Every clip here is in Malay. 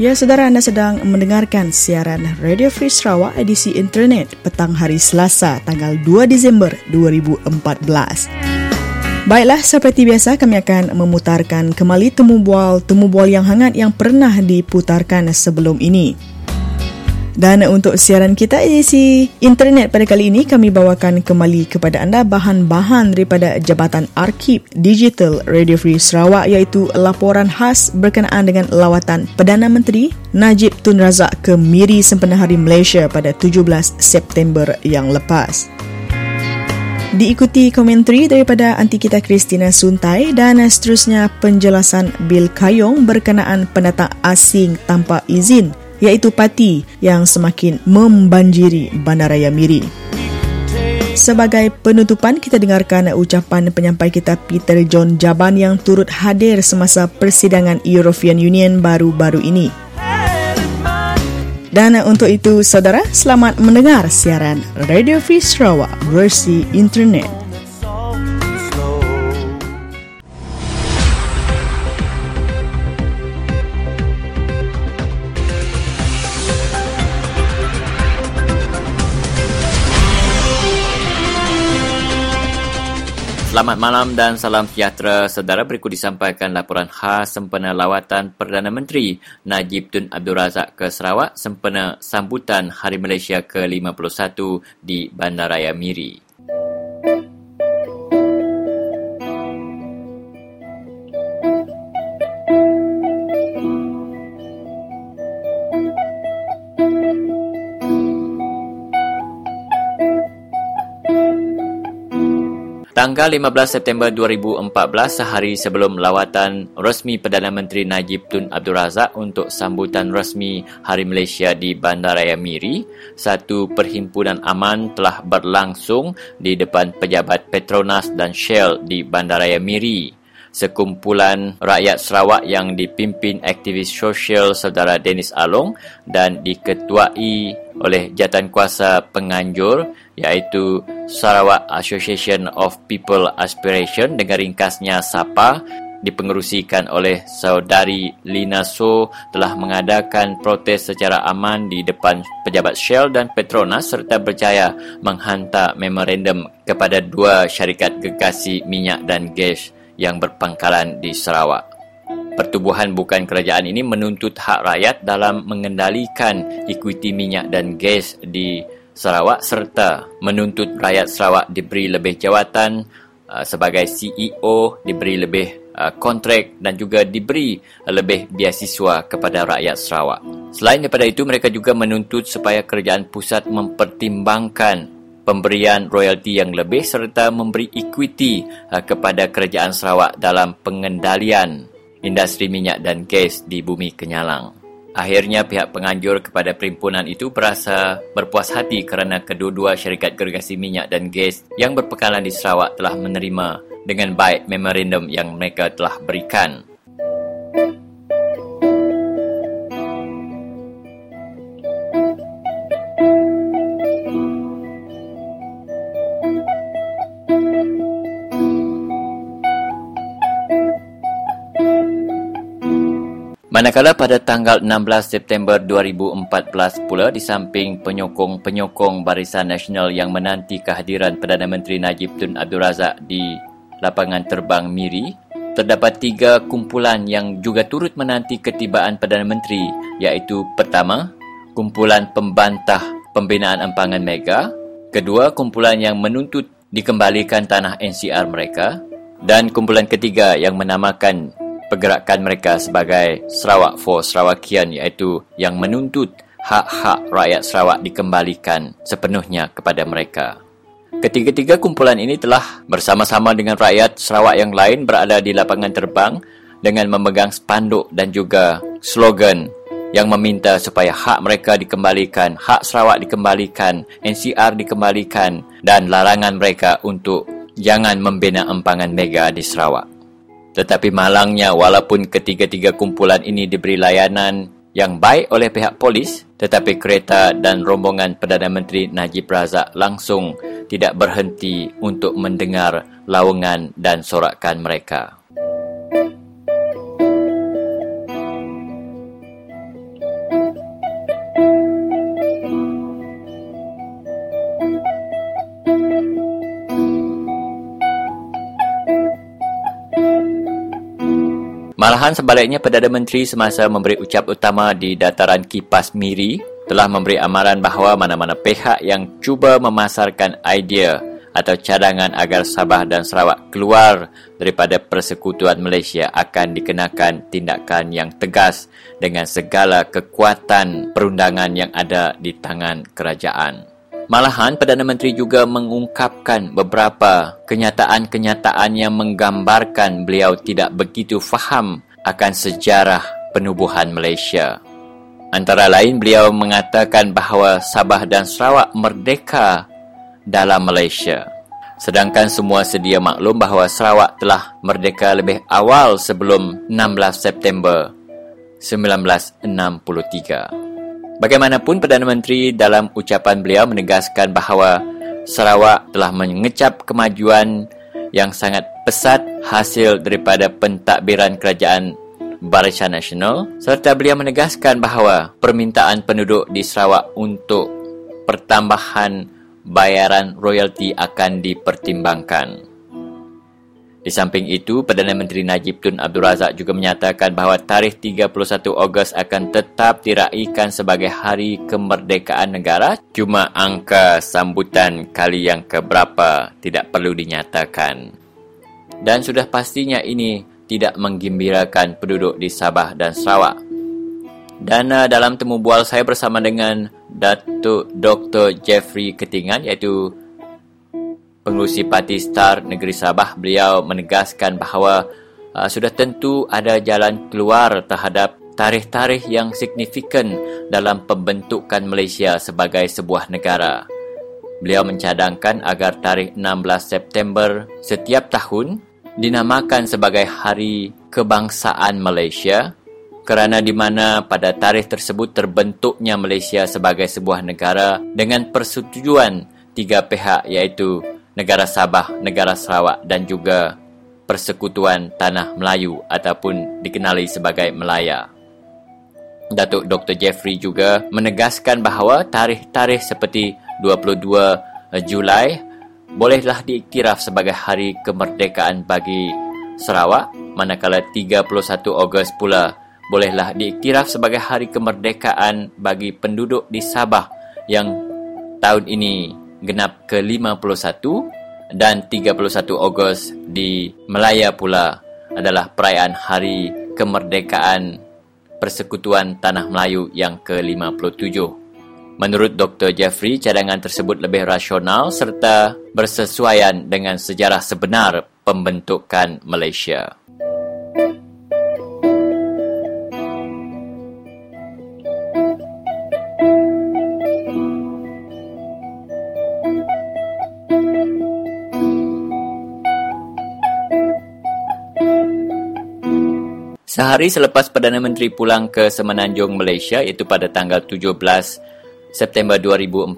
Ya, saudara anda sedang mendengarkan siaran Radio Free Sarawak edisi internet petang hari Selasa tanggal 2 Disember 2014. Baiklah, seperti biasa kami akan memutarkan kembali temu bual-temu bual yang hangat yang pernah diputarkan sebelum ini. Dan untuk siaran kita edisi internet pada kali ini kami bawakan kembali kepada anda bahan-bahan daripada Jabatan Arkib Digital Radio Free Sarawak iaitu laporan khas berkenaan dengan lawatan Perdana Menteri Najib Tun Razak ke Miri Sempena Hari Malaysia pada 17 September yang lepas. Diikuti komentari daripada anti kita Christina Suntai dan seterusnya penjelasan Bill Kayong berkenaan pendatang asing tanpa izin iaitu parti yang semakin membanjiri Bandaraya Miri. Sebagai penutupan, kita dengarkan ucapan penyampai kita Peter John Jaban yang turut hadir semasa persidangan European Union baru-baru ini. Dan untuk itu, saudara, selamat mendengar siaran Radio Free Sarawak versi internet. Selamat malam dan salam sejahtera. Saudara berikut disampaikan laporan khas sempena lawatan Perdana Menteri Najib Tun Abdul Razak ke Sarawak sempena sambutan Hari Malaysia ke-51 di Bandaraya Miri. Tanggal 15 September 2014, sehari sebelum lawatan resmi Perdana Menteri Najib Tun Abdul Razak untuk sambutan resmi Hari Malaysia di Bandaraya Miri, satu perhimpunan aman telah berlangsung di depan pejabat Petronas dan Shell di Bandaraya Miri. Sekumpulan rakyat Sarawak yang dipimpin aktivis sosial saudara Dennis Along dan diketuai oleh jatan kuasa penganjur iaitu Sarawak Association of People Aspiration dengan ringkasnya SAPA dipengerusikan oleh saudari Lina So telah mengadakan protes secara aman di depan pejabat Shell dan Petronas serta berjaya menghantar memorandum kepada dua syarikat gegasi minyak dan gas yang berpangkalan di Sarawak. Pertubuhan bukan kerajaan ini menuntut hak rakyat dalam mengendalikan ekuiti minyak dan gas di Sarawak serta menuntut rakyat Sarawak diberi lebih jawatan uh, sebagai CEO, diberi lebih uh, kontrak dan juga diberi lebih biasiswa kepada rakyat Sarawak. Selain daripada itu, mereka juga menuntut supaya kerajaan pusat mempertimbangkan pemberian royalti yang lebih serta memberi equity uh, kepada kerajaan Sarawak dalam pengendalian industri minyak dan gas di bumi Kenyalang. Akhirnya pihak penganjur kepada perhimpunan itu berasa berpuas hati kerana kedua-dua syarikat gergasi minyak dan gas yang berpekalan di Sarawak telah menerima dengan baik memorandum yang mereka telah berikan. Manakala pada tanggal 16 September 2014 pula di samping penyokong-penyokong Barisan Nasional yang menanti kehadiran Perdana Menteri Najib Tun Abdul Razak di lapangan terbang Miri, terdapat tiga kumpulan yang juga turut menanti ketibaan Perdana Menteri iaitu pertama, kumpulan pembantah pembinaan empangan mega, kedua, kumpulan yang menuntut dikembalikan tanah NCR mereka dan kumpulan ketiga yang menamakan pergerakan mereka sebagai Sarawak for Sarawakian iaitu yang menuntut hak-hak rakyat Sarawak dikembalikan sepenuhnya kepada mereka. Ketiga-tiga kumpulan ini telah bersama-sama dengan rakyat Sarawak yang lain berada di lapangan terbang dengan memegang spanduk dan juga slogan yang meminta supaya hak mereka dikembalikan, hak Sarawak dikembalikan, NCR dikembalikan dan larangan mereka untuk jangan membina empangan mega di Sarawak. Tetapi malangnya walaupun ketiga-tiga kumpulan ini diberi layanan yang baik oleh pihak polis, tetapi kereta dan rombongan Perdana Menteri Najib Razak langsung tidak berhenti untuk mendengar lawangan dan sorakan mereka. Malahan sebaliknya Perdana Menteri semasa memberi ucap utama di dataran kipas Miri telah memberi amaran bahawa mana-mana pihak yang cuba memasarkan idea atau cadangan agar Sabah dan Sarawak keluar daripada persekutuan Malaysia akan dikenakan tindakan yang tegas dengan segala kekuatan perundangan yang ada di tangan kerajaan. Malahan Perdana Menteri juga mengungkapkan beberapa kenyataan-kenyataan yang menggambarkan beliau tidak begitu faham akan sejarah penubuhan Malaysia. Antara lain beliau mengatakan bahawa Sabah dan Sarawak merdeka dalam Malaysia. Sedangkan semua sedia maklum bahawa Sarawak telah merdeka lebih awal sebelum 16 September 1963. Bagaimanapun Perdana Menteri dalam ucapan beliau menegaskan bahawa Sarawak telah mengecap kemajuan yang sangat pesat hasil daripada pentadbiran kerajaan Barisan Nasional serta beliau menegaskan bahawa permintaan penduduk di Sarawak untuk pertambahan bayaran royalti akan dipertimbangkan. Di samping itu, Perdana Menteri Najib Tun Abdul Razak juga menyatakan bahawa tarikh 31 Ogos akan tetap diraikan sebagai hari kemerdekaan negara, cuma angka sambutan kali yang keberapa tidak perlu dinyatakan. Dan sudah pastinya ini tidak menggembirakan penduduk di Sabah dan Sarawak. Dan dalam temu bual saya bersama dengan Datuk Dr. Jeffrey Ketingan iaitu pengurusi Parti Star Negeri Sabah, beliau menegaskan bahawa uh, sudah tentu ada jalan keluar terhadap tarikh-tarikh yang signifikan dalam pembentukan Malaysia sebagai sebuah negara. Beliau mencadangkan agar tarikh 16 September setiap tahun dinamakan sebagai Hari Kebangsaan Malaysia kerana di mana pada tarikh tersebut terbentuknya Malaysia sebagai sebuah negara dengan persetujuan tiga pihak iaitu negara Sabah, negara Sarawak dan juga Persekutuan Tanah Melayu ataupun dikenali sebagai Melaya. Datuk Dr. Jeffrey juga menegaskan bahawa tarikh-tarikh seperti 22 Julai bolehlah diiktiraf sebagai hari kemerdekaan bagi Sarawak manakala 31 Ogos pula bolehlah diiktiraf sebagai hari kemerdekaan bagi penduduk di Sabah yang tahun ini genap ke-51 dan 31 Ogos di Melaya pula adalah perayaan hari kemerdekaan Persekutuan Tanah Melayu yang ke-57. Menurut Dr. Jeffrey, cadangan tersebut lebih rasional serta bersesuaian dengan sejarah sebenar pembentukan Malaysia. Sehari selepas Perdana Menteri pulang ke Semenanjung Malaysia iaitu pada tanggal 17 September 2014,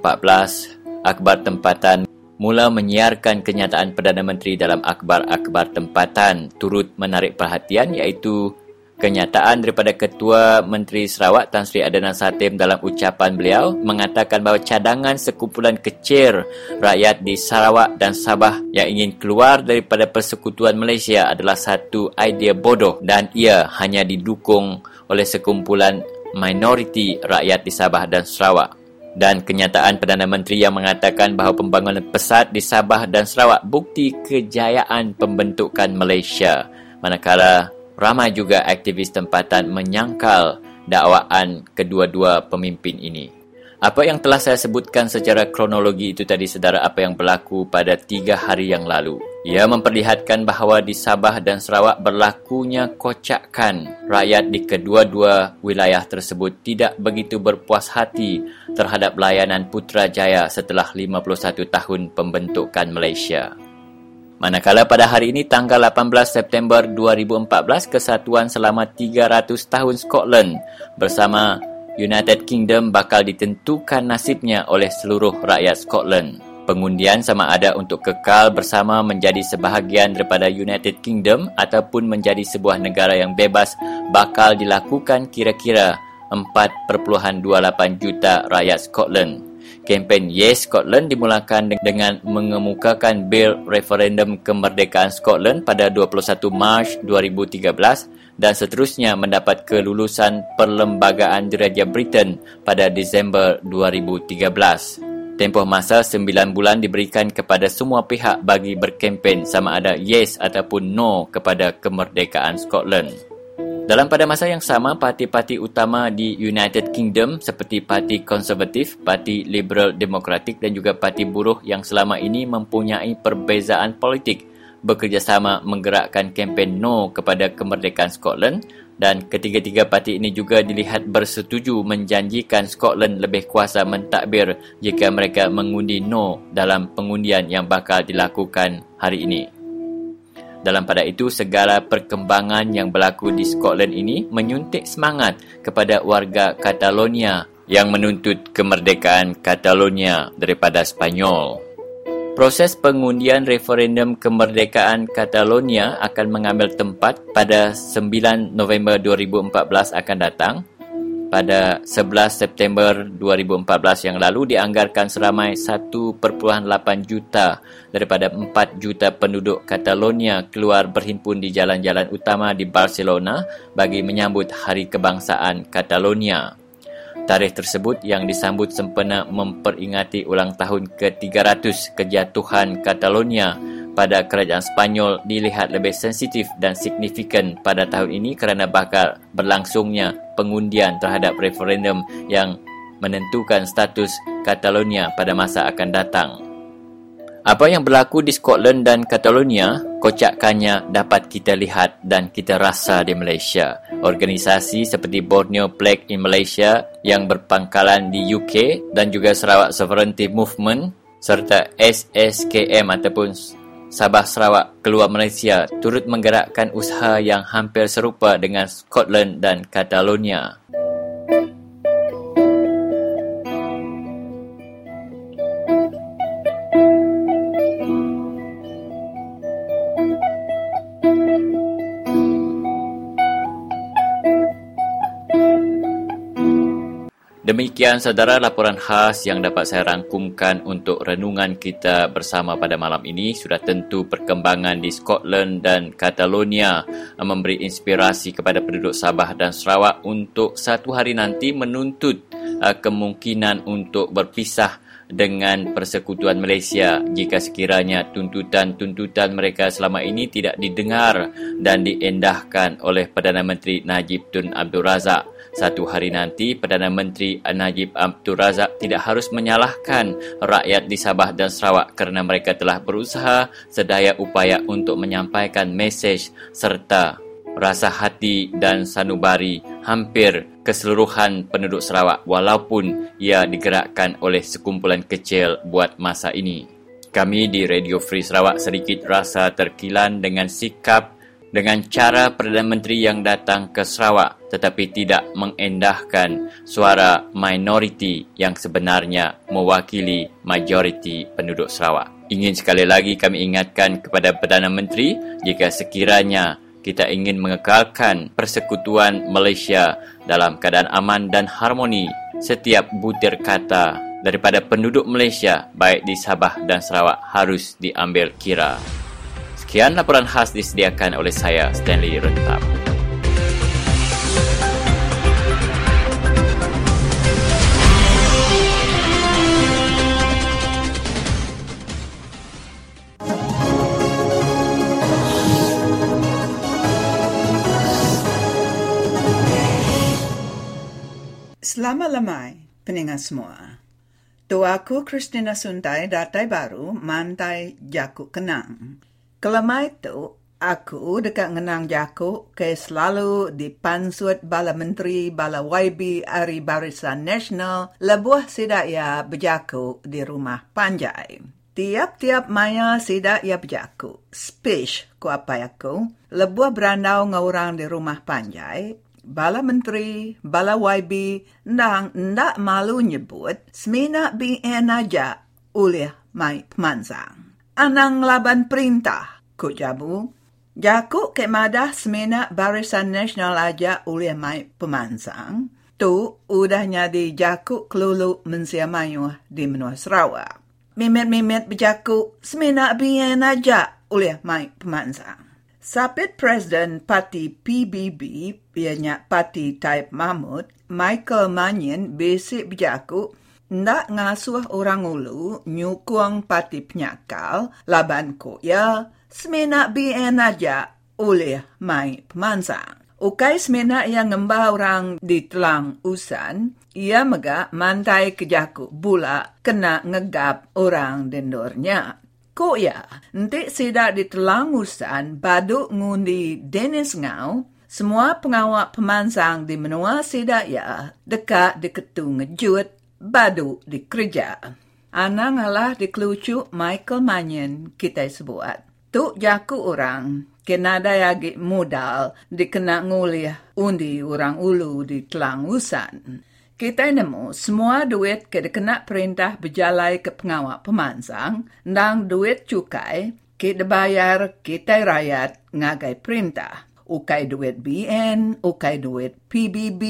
akhbar tempatan mula menyiarkan kenyataan Perdana Menteri dalam akhbar-akhbar tempatan turut menarik perhatian iaitu Kenyataan daripada Ketua Menteri Sarawak Tan Sri Adnan Satim dalam ucapan beliau mengatakan bahawa cadangan sekumpulan kecil rakyat di Sarawak dan Sabah yang ingin keluar daripada persekutuan Malaysia adalah satu idea bodoh dan ia hanya didukung oleh sekumpulan minoriti rakyat di Sabah dan Sarawak. Dan kenyataan Perdana Menteri yang mengatakan bahawa pembangunan pesat di Sabah dan Sarawak bukti kejayaan pembentukan Malaysia. Manakala ramai juga aktivis tempatan menyangkal dakwaan kedua-dua pemimpin ini. Apa yang telah saya sebutkan secara kronologi itu tadi sedara apa yang berlaku pada tiga hari yang lalu. Ia memperlihatkan bahawa di Sabah dan Sarawak berlakunya kocakan rakyat di kedua-dua wilayah tersebut tidak begitu berpuas hati terhadap layanan Putrajaya setelah 51 tahun pembentukan Malaysia. Manakala pada hari ini tanggal 18 September 2014 kesatuan selama 300 tahun Scotland bersama United Kingdom bakal ditentukan nasibnya oleh seluruh rakyat Scotland. Pengundian sama ada untuk kekal bersama menjadi sebahagian daripada United Kingdom ataupun menjadi sebuah negara yang bebas bakal dilakukan kira-kira 4.28 juta rakyat Scotland. Kempen Yes Scotland dimulakan dengan mengemukakan bil referendum kemerdekaan Scotland pada 21 Mac 2013 dan seterusnya mendapat kelulusan Perlembagaan Diraja Britain pada Disember 2013. Tempoh masa 9 bulan diberikan kepada semua pihak bagi berkempen sama ada yes ataupun no kepada kemerdekaan Scotland. Dalam pada masa yang sama, parti-parti utama di United Kingdom seperti Parti Konservatif, Parti Liberal Demokratik dan juga Parti Buruh yang selama ini mempunyai perbezaan politik bekerjasama menggerakkan kempen no kepada kemerdekaan Scotland dan ketiga-tiga parti ini juga dilihat bersetuju menjanjikan Scotland lebih kuasa mentadbir jika mereka mengundi no dalam pengundian yang bakal dilakukan hari ini. Dalam pada itu, segala perkembangan yang berlaku di Scotland ini menyuntik semangat kepada warga Catalonia yang menuntut kemerdekaan Catalonia daripada Spanyol. Proses pengundian referendum kemerdekaan Catalonia akan mengambil tempat pada 9 November 2014 akan datang pada 11 September 2014 yang lalu dianggarkan seramai 1.8 juta daripada 4 juta penduduk Catalonia keluar berhimpun di jalan-jalan utama di Barcelona bagi menyambut Hari Kebangsaan Catalonia. Tarikh tersebut yang disambut sempena memperingati ulang tahun ke-300 kejatuhan Catalonia pada kerajaan Spanyol dilihat lebih sensitif dan signifikan pada tahun ini kerana bakal berlangsungnya pengundian terhadap referendum yang menentukan status Catalonia pada masa akan datang. Apa yang berlaku di Scotland dan Catalonia, kocakannya dapat kita lihat dan kita rasa di Malaysia. Organisasi seperti Borneo Plague in Malaysia yang berpangkalan di UK dan juga Sarawak Sovereignty Movement serta SSKM ataupun Sabah Sarawak keluar Malaysia turut menggerakkan usaha yang hampir serupa dengan Scotland dan Catalonia. Demikian saudara laporan khas yang dapat saya rangkumkan untuk renungan kita bersama pada malam ini. Sudah tentu perkembangan di Scotland dan Catalonia memberi inspirasi kepada penduduk Sabah dan Sarawak untuk satu hari nanti menuntut uh, kemungkinan untuk berpisah dengan persekutuan Malaysia jika sekiranya tuntutan-tuntutan mereka selama ini tidak didengar dan diendahkan oleh Perdana Menteri Najib Tun Abdul Razak. Satu hari nanti, Perdana Menteri Najib Abdul Razak tidak harus menyalahkan rakyat di Sabah dan Sarawak kerana mereka telah berusaha sedaya upaya untuk menyampaikan mesej serta rasa hati dan sanubari hampir keseluruhan penduduk Sarawak walaupun ia digerakkan oleh sekumpulan kecil buat masa ini. Kami di Radio Free Sarawak sedikit rasa terkilan dengan sikap dengan cara Perdana Menteri yang datang ke Sarawak tetapi tidak mengendahkan suara minoriti yang sebenarnya mewakili majoriti penduduk Sarawak. Ingin sekali lagi kami ingatkan kepada Perdana Menteri jika sekiranya kita ingin mengekalkan persekutuan Malaysia dalam keadaan aman dan harmoni setiap butir kata daripada penduduk Malaysia baik di Sabah dan Sarawak harus diambil kira. Sekian laporan khas disediakan oleh saya Stanley Rentap. Selamat lamai, peningat semua. Tuaku Christina Suntai datai baru mantai jakuk kenang. Kelama itu, aku dekat ngenang jaku ke selalu dipansut bala menteri bala YB Ari Barisan Nasional lebuah sidak ya berjaku di rumah Panjai. Tiap-tiap maya sidak ya berjaku. Speech ku apa aku. Lebuah berandau ngorang di rumah Panjai. Bala menteri, bala YB, ndang ndak malu nyebut semina BN aja uliah mai pemansang anang laban perintah, ku jabu. Jaku ke madah semena barisan nasional aja oleh mai pemansang. Tu udahnya di jaku kelulu mensia mayu di menua Sarawak. Mimet-mimet berjaku semena bian aja oleh mai pemansang. Sapit Presiden Parti PBB, ianya Parti Taib Mahmud, Michael Manyan basic berjaku ndak ngasuh orang ulu nyukung parti penyakal laban ko ya semena BN aja oleh mai pemansang. Ukai semena yang ngembah orang di telang usan, ia mega mantai kejaku bula kena ngegap orang dendornya. Ko ya, nanti sidak di telangusan baduk ngundi Dennis Ngau, semua pengawak pemansang di menua sidak ya, dekat di ketu ngejut, baduk di kerja. Anang alah di kelucu Michael Manyan kita sebuat. Tu jaku orang, kena dayagi modal dikena nguliah undi orang ulu di telangusan kita nemu semua duit ke kena perintah berjalai ke pengawal pemansang dan duit cukai kita bayar kita rakyat ngagai perintah. Ukai duit BN, ukai duit PBB,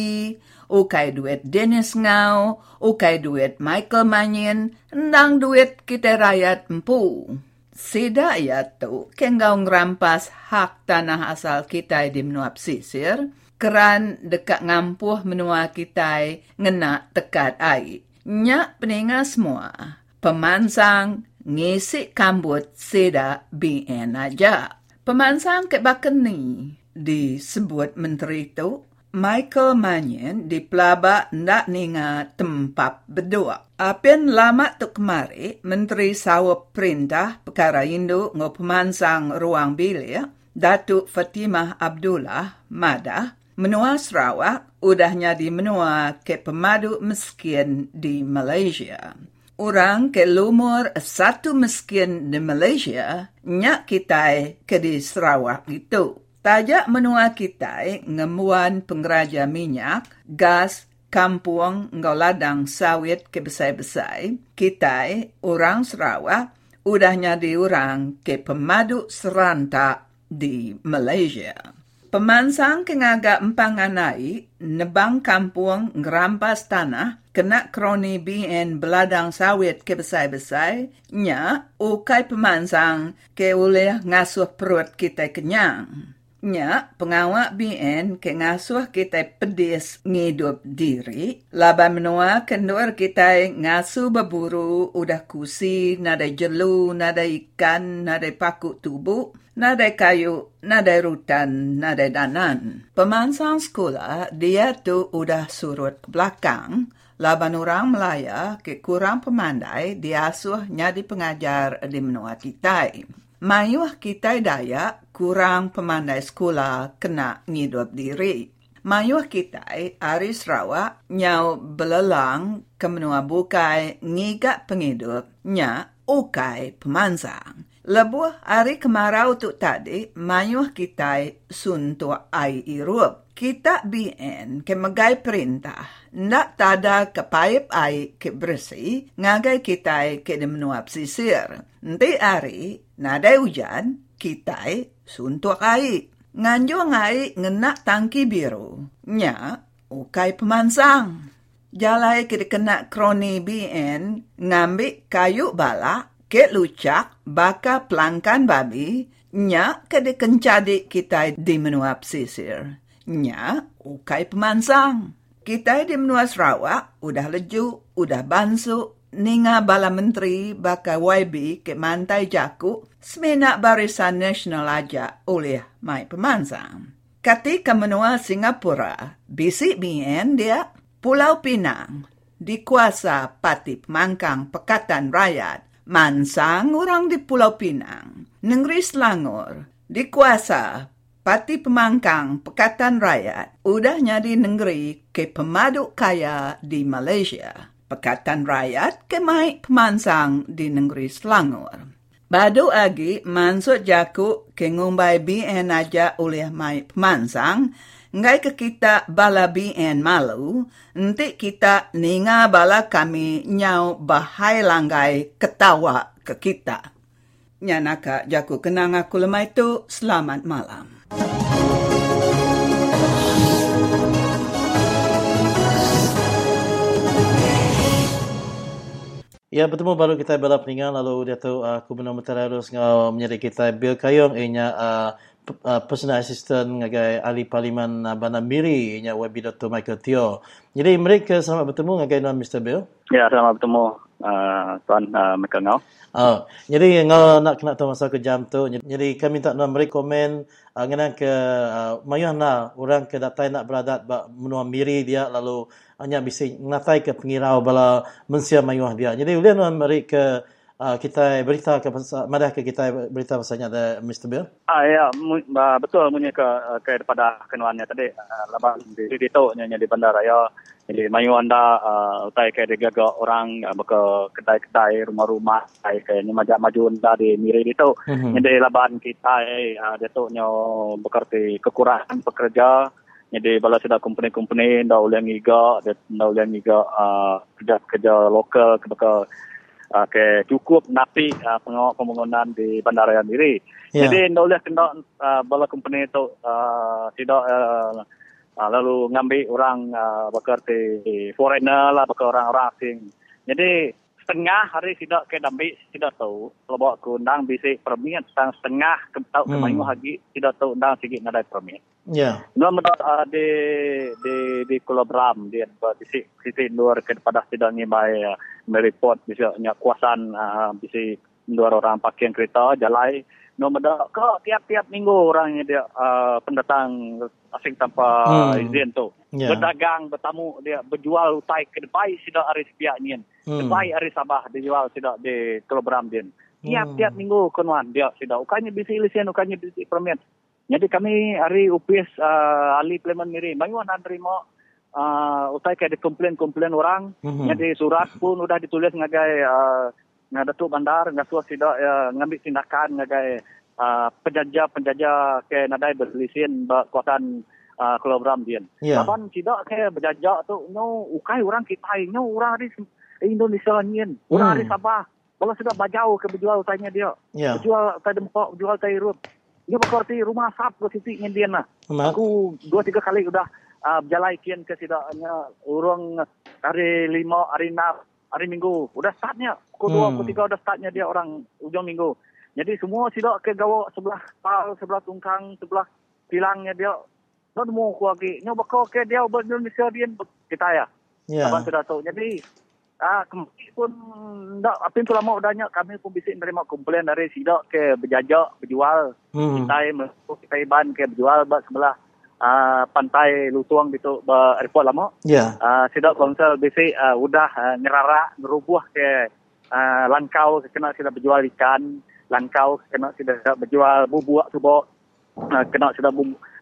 ukai duit Dennis Ngau, ukai duit Michael Manyan, dan duit kita rakyat empu. Sida ya tu, kengau ngerampas hak tanah asal kita di menuap sisir, keran dekat ngampuh menua kita ngena tekat air. Nyak peninga semua, pemansang ngisi kambut seda BN aja. Pemansang ke ni disebut menteri tu, Michael Manyan di pelaba ndak ninga tempat berdua. Apian lama tu kemari, Menteri Sawa Perintah Perkara Indo ngo pemansang ruang bilik, Datuk Fatimah Abdullah Madah, Menua Sarawak udahnya di menua ke pemadu miskin di Malaysia. Orang ke lumur satu miskin di Malaysia, nyak kita ke di Sarawak itu. Tajak menua kita ngemuan pengeraja minyak, gas, kampung, ngau ladang sawit ke besar-besar, kita orang Sarawak udahnya di orang ke pemadu serantak di Malaysia. Pemansang kengaga empang anai, nebang kampung ngerampas tanah, kena kroni BN beladang sawit ke besar-besar, nya ukai pemansang ke oleh ngasuh perut kita kenyang. Nya pengawak BN ke ngasuh kita pedis ngidup diri, laba menua kendur kita ngasuh berburu udah kusi, nada jelu, nada ikan, nada paku tubuh, nada kayu, nada rutan, nada danan. Pemansang sekolah, dia tu udah surut ke belakang, laban orang Melaya ke kurang pemandai diasuh nyadi pengajar di menua kita. Mayuh kita daya kurang pemandai sekolah kena ngidup diri. Mayuh kita hari Sarawak nyau belelang ke menua bukai ngigak pengidup nya ukai pemansang. Lebuh hari kemarau tu tadi, mayuh kita suntuk air irup. Kita BN ke megai perintah, nak tada ke paip air ke bersih, ngagai kita ke di menuap sisir. Nanti hari, nada hujan, kita suntuk air. Nganjo ngai ngenak tangki biru. Nya, ukai pemansang. Jalai ke kena kroni BN, ngambil kayu balak, ke lucak baka pelangkan babi, nya kede kencadi kita di menua pesisir. Nya ukai pemansang. Kita di menua Sarawak udah leju, udah bansu, ninga bala menteri baka YB ke mantai jaku, semena barisan nasional aja oleh mai pemansang. Ketika menua Singapura, bien dia Pulau Pinang, dikuasa Pati Pemangkang Pekatan Rakyat, Mansang orang di Pulau Pinang, Negeri Selangor, dikuasa Pati Pemangkang Pekatan Rakyat, udahnya di negeri ke pemaduk kaya di Malaysia. Pekatan Rakyat ke mai pemansang di negeri Selangor. Badu agi mansut jaku ke ngumbai BN aja oleh mai pemansang, ngai ke kita bala BN malu, nanti kita ninga bala kami nyau bahai langgai ketawa ke kita. Nyanaka jaku kenang aku lemah itu, selamat malam. Ya, bertemu baru kita bela peningan lalu dia tu uh, aku benar benar harus ngau menyeri kita Bill Kayong inya uh, uh, personal assistant ngagai ahli parlimen uh, Bandar Miri nya YB Dr. Michael Teo. Jadi mereka selamat bertemu ngagai Tuan Mr. Bill. Ya, selamat bertemu uh, Tuan uh, Michael Ngau. Oh, jadi ngau nak kena tahu masa ke jam tu. Jadi kami tak nak beri komen uh, ngena ke uh, mayuh na orang ke datai nak beradat ba menua miri dia lalu hanya bisa ngatai ke pengirau bala mensia mayuh dia. Jadi ulih nak ke uh, kita berita ke madah ke kita berita pasanya ada Mr. Bill. Ah ya, mu, uh, betul punya ke ke daripada kenuannya tadi uh, laban di di tu nya di bandara ya jadi mayu anda uh, utai ke de orang uh, baka kedai-kedai rumah-rumah ai ke ni majak maju anda di miri itu mm-hmm. jadi laban kita uh, de tu nyo bekerti kekurangan pekerja jadi bala sudah company-company nda ulang iga nda ulang iga uh, kerja-kerja lokal ke uh, ke cukup napi uh, pembangunan di bandara sendiri. Yeah. Jadi ulang kena uh, bala company itu uh, tidak uh, Uh, lalu ngambil orang uh, bekerja foreigner lah, bekerja orang-orang asing. Jadi setengah hari tidak ke ambil tidak tahu. Kalau bawa ke undang bisa permit, setengah setengah ke tahu hmm. ke mayu lagi tidak tahu undang sikit nadai permit. Ya. Yeah. Nur uh, di di di kolabram dia di sisi luar kepada tidak ni baik uh, mereport bisa nyak kuasan uh, bisa dua orang pakai kereta jalan no meda ke tiap-tiap minggu orangnya dia uh, pendatang asing tanpa hmm. izin tu yeah. berdagang bertamu dia berjual utai ke depai sudah hari sepiak ni hmm. depai hari sabah dia jual sudah di kilogram dia tiap-tiap hmm. minggu kenuan dia sudah ukanya bisi lesen ukanya bisi permit jadi kami hari UPS uh, ahli Pleman Miri bangun nak terima uh, utai ada komplain-komplain orang hmm. jadi surat pun sudah ditulis ngagai uh, Datuk Bandar nga suah sida uh, ngambil tindakan ngagai uh, penjajah-penjajah ke nadai berlisin kuatan uh, kilogram dia. Yeah. Kapan tidak ke berjajah tu no ukai orang kita no orang di Indonesia ni orang hmm. di Sabah. Kalau sudah bajau ke berjual tanya dia. Yeah. Berjual tadi mukok berjual tadi rup. Dia berkorti rumah sap ke situ dia nah. Aku dua tiga kali sudah uh, berjalan kian ke sidaknya orang hari lima hari enam hari Minggu. Udah startnya. Pukul dua, hmm. pukul tiga udah startnya dia orang ujung Minggu. Jadi semua sidak ke gawa sebelah pal, sebelah tungkang, sebelah tilangnya dia. Dan semua aku lagi. Bakal ke dia buat Indonesia dia kita ya. Ya. Abang sudah tahu. Jadi ah kemungkinan pun tak apa yang lama udahnya kami pun bisa menerima komplain dari sidak ke berjajak, berjual. Hmm. Kita kita iban ke berjual buat sebelah uh, pantai Lutuang itu uh, airport lama. Ya. Yeah. Uh, Sidak konsel bisi uh, udah uh, ngerara ngerubuh ke uh, langkau kena sudah berjual ikan, langkau kena sudah berjual bubuk subo, uh, kena sudah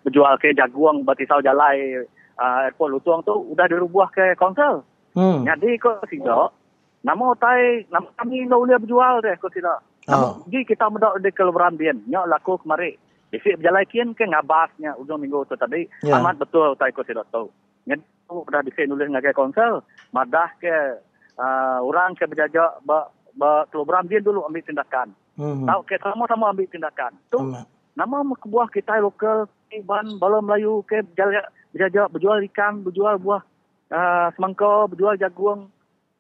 berjual ke jaguang batisau jalai uh, airport Lutuang tu udah dirubuh ke konsel. Hmm. Jadi kok sidak nama otai nama kami no boleh berjual deh kok sidak. Oh. Jadi kita mendak di keluaran dia, nyak laku kemarin. Isi berjalan kian ke ngabasnya ujung minggu tu tadi. Yeah. Amat betul tak ikut tidak tahu. Yang tu dah bisa nulis ngagai konsel. Madah ke uh, orang ke berjajak ba, ba kilogram dia dulu ambil tindakan. Mm-hmm. Tahu ke sama-sama ambil tindakan. Tu mm-hmm. nama buah kita lokal ban bala Melayu ke berjajak, berjajak berjual ikan, berjual buah uh, semangka, berjual jagung,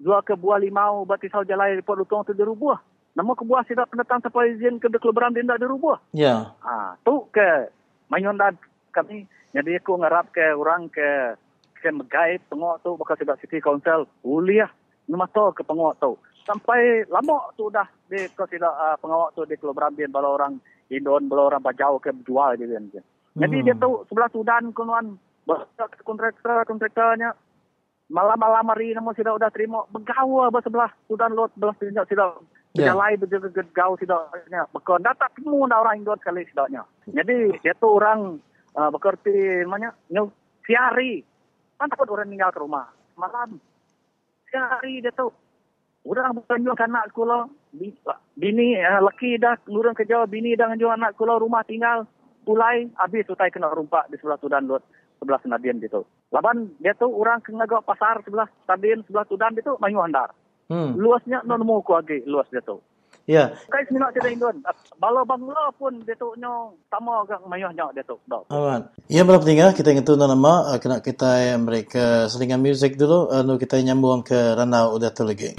jual ke buah limau, batisau jalai, repot lutong tu dirubah. Nama kebuah tidak pendatang sampai izin ke kelubaran dia tidak dirubah. Ya. Ha, tu ke mayun dan kami. Jadi aku ngarap ke orang ke ke megai pengok tu bakal sudah city council uliah nama tu ke pengok tu. Sampai lama tu dah di kau tidak uh, pengawak tu di kelubaran dia bala orang Indon bala orang bajau ke berjual dia dia. Jadi hmm. dia tu sebelah Sudan kunuan kontraktor kontraktornya malam-malam hari nama sudah sudah terima begawa sebelah Sudan lot belah sudah Yeah. Lain berjaga gegau sidaknya. Bekon dapat temu nak orang Indo sekali sidaknya. Jadi dia tu orang uh, bekerti namanya siari. Kan takut orang tinggal ke rumah. Malam. Siari dia tu. Orang bukan jual anak sekolah. Bini, uh, laki dah nurun ke. Bini dah jual anak sekolah rumah tinggal. Pulai habis utai kena rumpak di sebelah Sudan Lut. Sebelah Senadian gitu. Laban dia tu orang kena pasar sebelah Senadian sebelah Sudan itu mayu handar. Hmm. Luasnya non mau ku lagi luas dia tu. Ya. Kai semina cerita Indon. Bala bangla pun dia tu nyo sama agak mayahnya dia tu. Aman. Ya berapa tinggal kita ingin tahu nama uh, kena kita mereka selingan music dulu lalu uh, kita nyambung ke ranau udah tu lagi.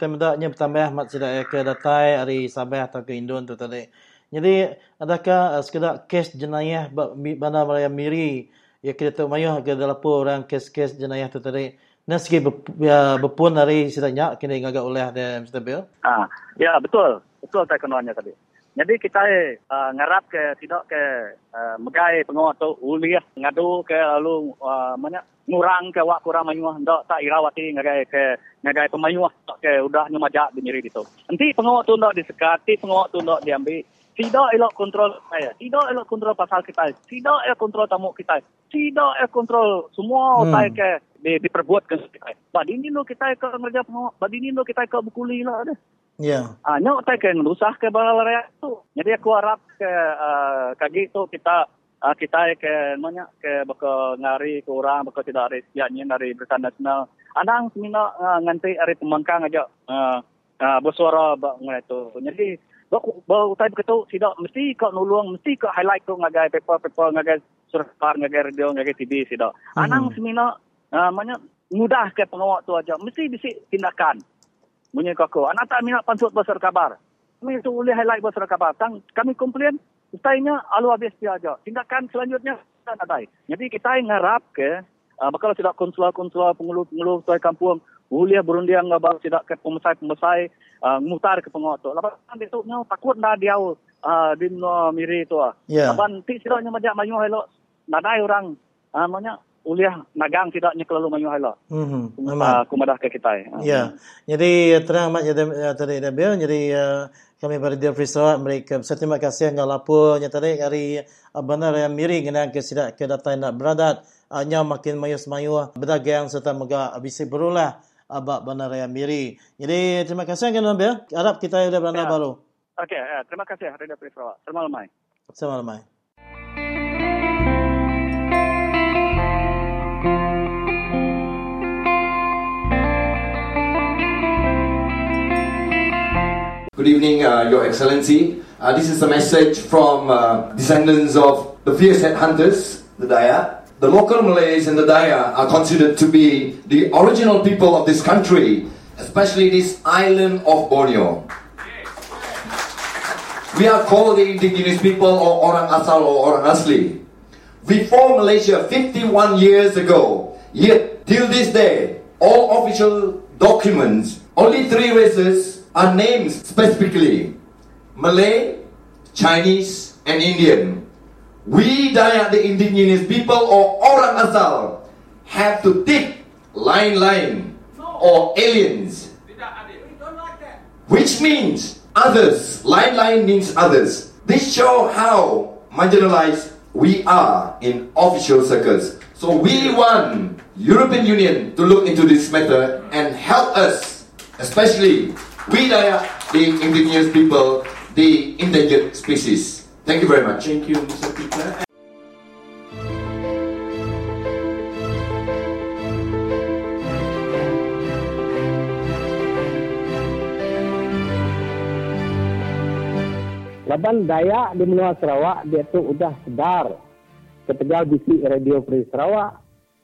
Kita mendaknya bertambah mat tidak ke datai hari Sabah atau ke Indon tu tadi. Jadi adakah uh, sekedar kes jenayah bandar Raya Miri ya kita tahu mayuh ke dalam orang kes-kes jenayah tu tadi. Nah ya, berpun dari sidanya kini ngagak oleh ada Mr. Bill. Ah, ya betul. Betul tak kenuannya tadi. Jadi kita uh, ngarap ke tidak ke uh, megai pengawat tu uliah ngadu ke lalu uh, mana ngurang ke wak kurang mayuah ndak tak irawati ngagai ke ngagai pemayuah tak ke udah nyemajak di nyeri itu. Nanti pengawat tu ndak disekati, pengawat tu ndak diambil. Tidak elok kontrol saya. Tidak elok kontrol pasal kita. Tidak elok kontrol tamu kita. Tidak elok kontrol semua hmm. saya ke di, diperbuat ke kita. Badi ini lo kita ke ngerja pengawat. Badi ini lo kita ke bukuli lah ada. Ya. Ah, nyok tak kan rusah ke balal raya tu. Jadi aku harap ke uh, kaki tu kita uh, kita ke mana ke baka ngari ke orang baka tidak ada siapnya dari Barisan Nasional. Anang semina uh, nganti hari pemangkang aja uh, uh, bersuara bak tu. Jadi bau bau tai begitu tidak mesti kau nulung mesti kau highlight kau ngagai paper paper ngagai surat ngagai radio ngagai TV tidak. Hmm. Anang semina uh, mana mudah ke pengawat tu aja mesti bisa tindakan bunyi koko. Anak tak minat pansut besar kabar. Kami itu boleh highlight besar kabar. Tang, kami komplain, ustainya alu habis dia aja. Tindakan selanjutnya kita ada. Jadi kita ngarap ke, uh, bakal tidak konsular-konsular pengulu-pengulu tuai kampung, boleh berundiang ngabal tidak ke pemesai-pemesai, uh, mutar ke pengawat tu. Lepas itu takut dah dia uh, di no miri tu. Yeah. Lepas majak mayu hello. Nadai orang, uh, maknya uliah nagang tidaknya kelalu mayu hala. Hmm. Uh, kumadah ke kita. Ya. Yeah. Jadi terang mak jadi uh, tadi dah bil jadi uh, kami pada dia Frisawat mereka saya terima kasih dengan lapornya tadi hari uh, benar yang miring dengan ke sidak ke data nak beradat hanya makin mayu mayu berdagang serta mega bisa berulah abak benar yang miri. Jadi terima kasih dengan bil. Harap kita ada benar baru. Okey, uh, terima kasih dia Frisawat. Selamat malam. Selamat malam. Good evening, uh, Your Excellency. Uh, this is a message from uh, descendants of the fierce headhunters, the Daya. The local Malays and the Daya are considered to be the original people of this country, especially this island of Borneo. We are called the indigenous people or Orang Asal or Orang Asli. We formed Malaysia 51 years ago, yet till this day, all official documents, only three races are named specifically Malay, Chinese, and Indian. We Dayak, the indigenous people or Orang Asal, have to tick line line or aliens. Which means others. Line line means others. This show how marginalized we are in official circles. So we want European Union to look into this matter and help us, especially We are the indigenous people, the endangered species. Thank you very much. Thank you, Mr. Peter. Laban Dayak di Menua Sarawak dia tu sudah sedar. Ketegal bisi Radio Free Sarawak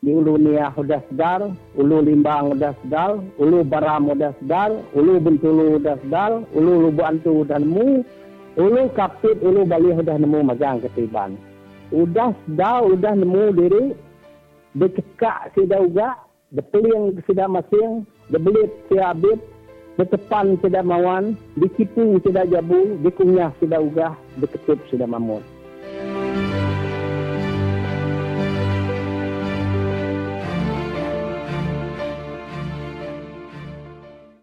di ulu niah sudah sedar, ulu limbang sudah sedar, ulu baram sudah sedar, ulu bentulu sudah sedar, ulu lubu antu sudah nemu, ulu kapit, ulu bali sudah nemu magang ketiban. Sudah sedar, sudah nemu diri, dicekak sudah uga, depeling sudah masing, debelit sudah abit, detepan sudah mawan, dicipu sudah jabu, dikunyah sudah uga, diketup sudah mamut.